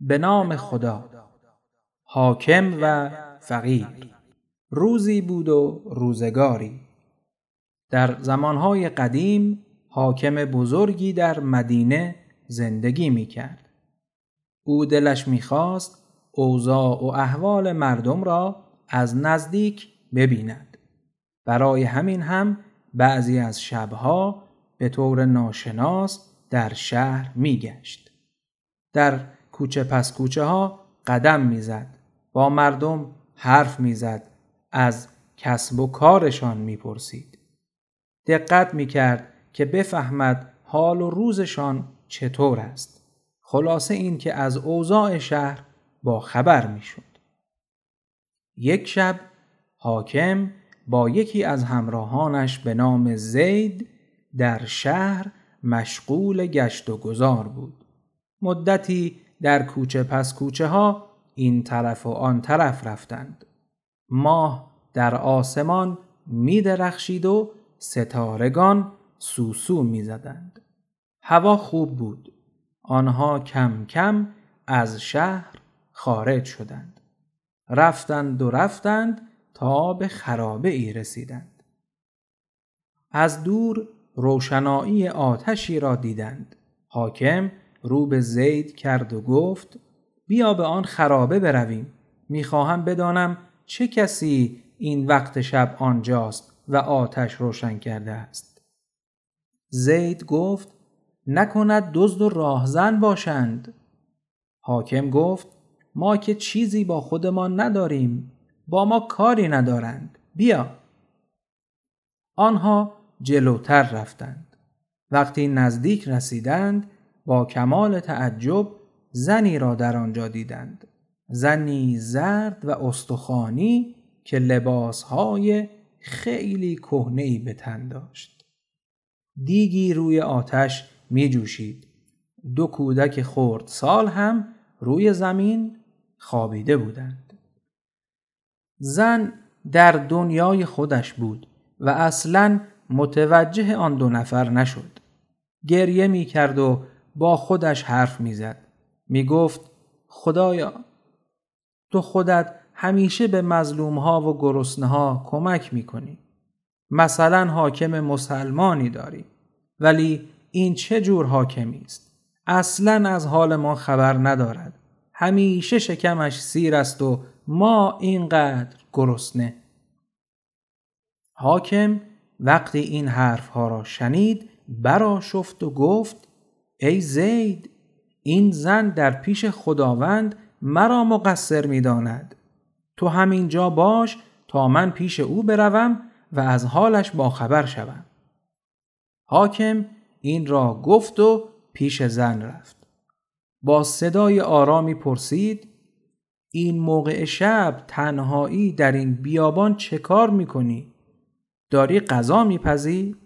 به نام خدا حاکم و فقیر روزی بود و روزگاری در زمانهای قدیم حاکم بزرگی در مدینه زندگی می کرد. او دلش می‌خواست اوضاع و احوال مردم را از نزدیک ببیند. برای همین هم بعضی از شبها به طور ناشناس در شهر میگشت. در کوچه پس کوچه ها قدم می‌زد. با مردم حرف می‌زد. از کسب و کارشان می‌پرسید. دقت می‌کرد که بفهمد حال و روزشان چطور است. خلاصه این که از اوضاع شهر با خبر می‌شد. یک شب حاکم با یکی از همراهانش به نام زید در شهر مشغول گشت و گذار بود. مدتی در کوچه پس کوچه ها این طرف و آن طرف رفتند. ماه در آسمان می درخشید و ستارگان سوسو می زدند. هوا خوب بود. آنها کم کم از شهر خارج شدند. رفتند و رفتند تا به خرابه ای رسیدند. از دور روشنایی آتشی را دیدند. حاکم رو به زید کرد و گفت بیا به آن خرابه برویم. می‌خواهم بدانم چه کسی این وقت شب آنجاست و آتش روشن کرده است. زید گفت نکند دزد و راهزن باشند. حاکم گفت ما که چیزی با خودمان نداریم با ما کاری ندارند بیا آنها جلوتر رفتند وقتی نزدیک رسیدند با کمال تعجب زنی را در آنجا دیدند. زنی زرد و استخوانی که لباسهای خیلی کهنه به تن داشت. دیگی روی آتش می جوشید دو کودک خورد سال هم روی زمین خوابیده بودند. زن در دنیای خودش بود و اصلا متوجه آن دو نفر نشد. گریه می کرد و با خودش حرف می زد می گفت خدایا تو خودت همیشه به مظلوم ها و گرسنه ها کمک می کنی. مثلا حاکم مسلمانی داری ولی این چه جور حاکمی است؟ اصلا از حال ما خبر ندارد. همیشه شکمش سیر است و ما اینقدر گرسنه. حاکم وقتی این حرف ها را شنید برا شفت و گفت ای زید این زن در پیش خداوند مرا مقصر می داند. تو همینجا باش تا من پیش او بروم و از حالش با خبر شوم. حاکم این را گفت و پیش زن رفت. با صدای آرامی پرسید این موقع شب تنهایی در این بیابان چه کار می‌کنی؟ داری غذا میپزی؟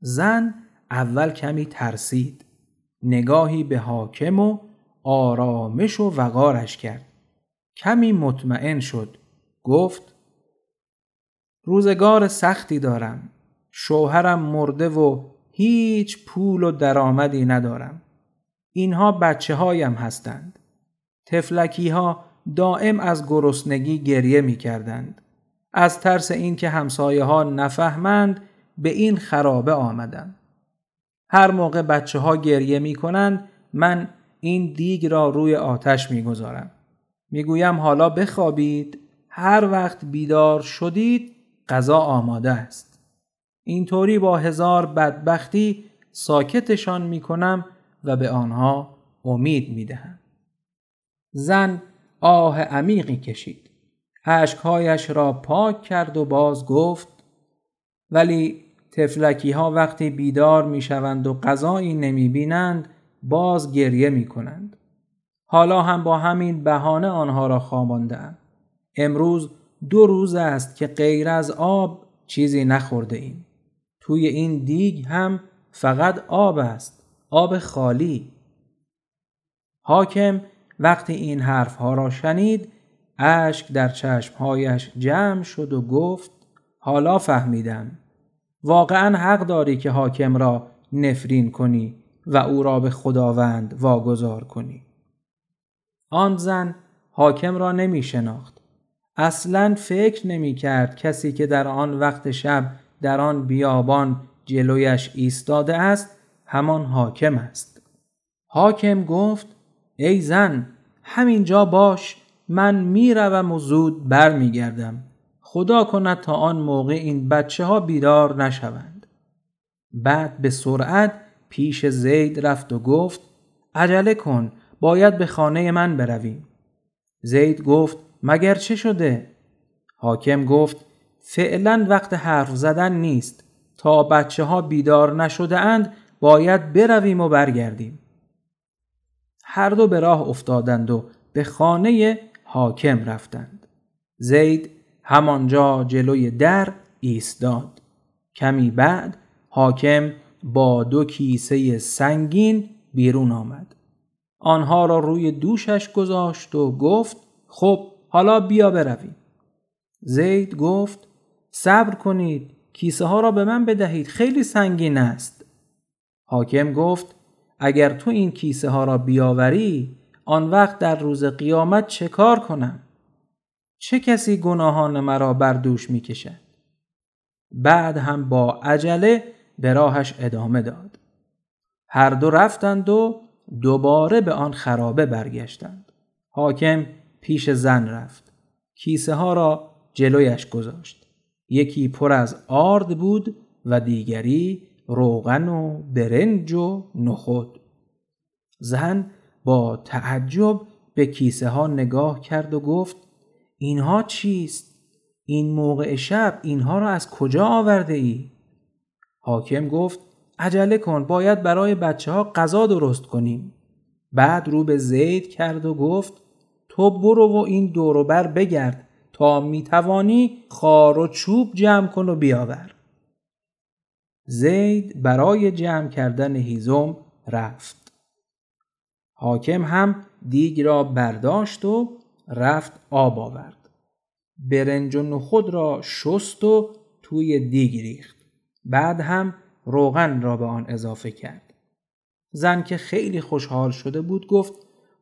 زن اول کمی ترسید. نگاهی به حاکم و آرامش و وقارش کرد. کمی مطمئن شد. گفت روزگار سختی دارم. شوهرم مرده و هیچ پول و درآمدی ندارم. اینها بچه هایم هستند. تفلکی ها دائم از گرسنگی گریه می کردند. از ترس اینکه همسایه ها نفهمند به این خرابه آمدم. هر موقع بچه ها گریه می کنند من این دیگ را روی آتش می گذارم. می گویم حالا بخوابید هر وقت بیدار شدید غذا آماده است. اینطوری با هزار بدبختی ساکتشان می کنم و به آنها امید می دهم. زن آه عمیقی کشید. عشقهایش را پاک کرد و باز گفت ولی تفلکی ها وقتی بیدار می شوند و غذایی نمی بینند باز گریه می کنند. حالا هم با همین بهانه آنها را خواباندم. امروز دو روز است که غیر از آب چیزی نخورده ایم. توی این دیگ هم فقط آب است. آب خالی. حاکم وقتی این حرفها را شنید اشک در چشمهایش جمع شد و گفت حالا فهمیدم واقعا حق داری که حاکم را نفرین کنی و او را به خداوند واگذار کنی آن زن حاکم را نمی شناخت. اصلا فکر نمی کرد کسی که در آن وقت شب در آن بیابان جلویش ایستاده است همان حاکم است. حاکم گفت ای زن همینجا باش من می‌روم و زود برمیگردم خدا کند تا آن موقع این بچه ها بیدار نشوند. بعد به سرعت پیش زید رفت و گفت عجله کن باید به خانه من برویم. زید گفت مگر چه شده؟ حاکم گفت فعلا وقت حرف زدن نیست. تا بچه ها بیدار نشده اند باید برویم و برگردیم. هر دو به راه افتادند و به خانه حاکم رفتند. زید همانجا جلوی در ایستاد. کمی بعد حاکم با دو کیسه سنگین بیرون آمد. آنها را روی دوشش گذاشت و گفت خب حالا بیا برویم. زید گفت صبر کنید کیسه ها را به من بدهید خیلی سنگین است. حاکم گفت اگر تو این کیسه ها را بیاوری آن وقت در روز قیامت چه کار کنم؟ چه کسی گناهان مرا بر دوش می کشد بعد هم با عجله به راهش ادامه داد. هر دو رفتند و دوباره به آن خرابه برگشتند. حاکم پیش زن رفت. کیسه ها را جلویش گذاشت. یکی پر از آرد بود و دیگری روغن و برنج و نخود. زن با تعجب به کیسه ها نگاه کرد و گفت اینها چیست؟ این موقع شب اینها را از کجا آورده ای؟ حاکم گفت عجله کن باید برای بچه ها غذا درست کنیم. بعد رو به زید کرد و گفت تو برو و این دوروبر بگرد تا می‌توانی خار و چوب جمع کن و بیاور. زید برای جمع کردن هیزم رفت. حاکم هم دیگ را برداشت و رفت آب آورد. برنج و نخود را شست و توی دیگ ریخت. بعد هم روغن را به آن اضافه کرد. زن که خیلی خوشحال شده بود گفت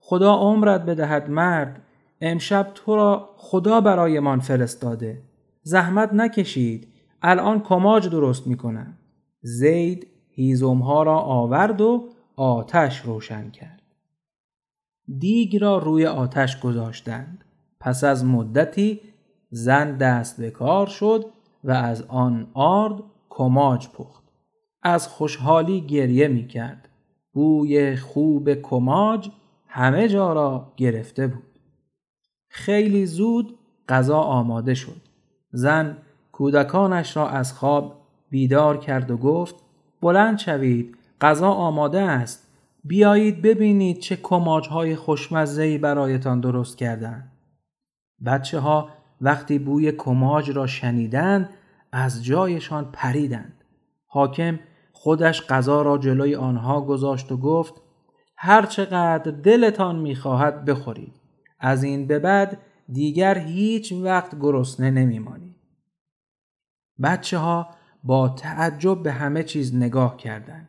خدا عمرت بدهد مرد امشب تو را خدا برایمان فرستاده زحمت نکشید الان کماج درست می‌کنم زید هیزمها را آورد و آتش روشن کرد دیگ را روی آتش گذاشتند. پس از مدتی زن دست به کار شد و از آن آرد کماج پخت. از خوشحالی گریه می کرد. بوی خوب کماج همه جا را گرفته بود. خیلی زود غذا آماده شد. زن کودکانش را از خواب بیدار کرد و گفت بلند شوید غذا آماده است. بیایید ببینید چه کماج های خوشمزهی برایتان درست کردن. بچه ها وقتی بوی کماج را شنیدند از جایشان پریدند. حاکم خودش غذا را جلوی آنها گذاشت و گفت هر چقدر دلتان می‌خواهد بخورید از این به بعد دیگر هیچ وقت گرسنه نمیمانید. بچه ها با تعجب به همه چیز نگاه کردند.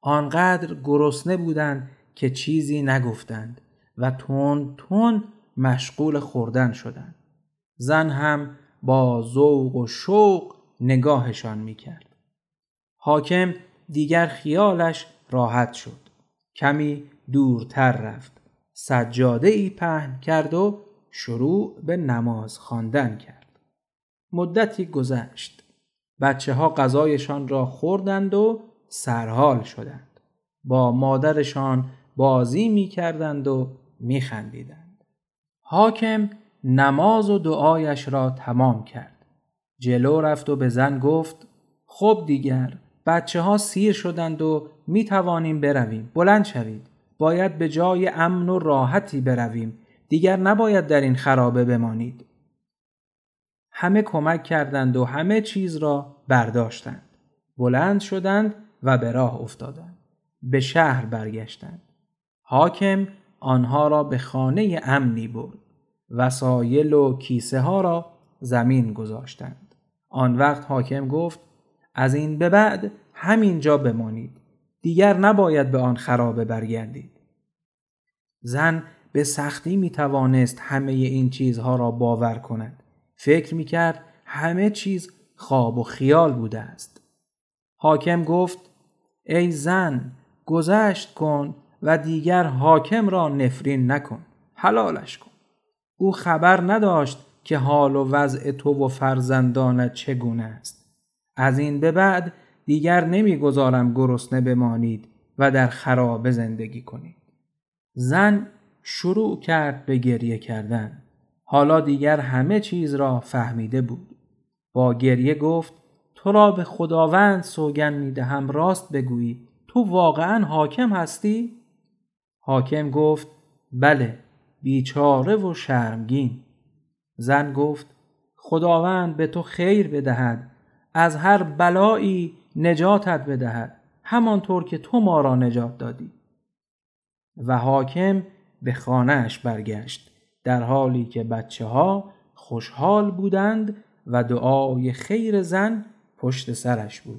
آنقدر گرسنه بودند که چیزی نگفتند و تون تون مشغول خوردن شدند. زن هم با ذوق و شوق نگاهشان می‌کرد. حاکم دیگر خیالش راحت شد. کمی دورتر رفت. سجاده ای پهن کرد و شروع به نماز خواندن کرد. مدتی گذشت. بچه ها غذایشان را خوردند و سرحال شدند. با مادرشان بازی می کردند و می خندیدند. حاکم نماز و دعایش را تمام کرد. جلو رفت و به زن گفت خب دیگر بچه ها سیر شدند و می توانیم برویم. بلند شوید. باید به جای امن و راحتی برویم. دیگر نباید در این خرابه بمانید. همه کمک کردند و همه چیز را برداشتند. بلند شدند و به راه افتادند. به شهر برگشتند. حاکم آنها را به خانه امنی برد. وسایل و کیسه ها را زمین گذاشتند. آن وقت حاکم گفت از این به بعد همینجا بمانید. دیگر نباید به آن خرابه برگردید. زن به سختی می توانست همه این چیزها را باور کند. فکر می کرد همه چیز خواب و خیال بوده است. حاکم گفت ای زن گذشت کن و دیگر حاکم را نفرین نکن. حلالش کن. او خبر نداشت که حال و وضع تو و فرزندانت چگونه است. از این به بعد دیگر نمی‌گذارم گرسنه بمانید و در خرابه زندگی کنید. زن شروع کرد به گریه کردن. حالا دیگر همه چیز را فهمیده بود. با گریه گفت تو را به خداوند سوگن می‌دهم راست بگویی. تو واقعا حاکم هستی؟ حاکم گفت بله بیچاره و شرمگین. زن گفت خداوند به تو خیر بدهد از هر بلایی نجاتت بدهد همانطور که تو ما را نجات دادی. و حاکم به خانهش برگشت در حالی که بچه ها خوشحال بودند و دعای خیر زن پشت سرش بود.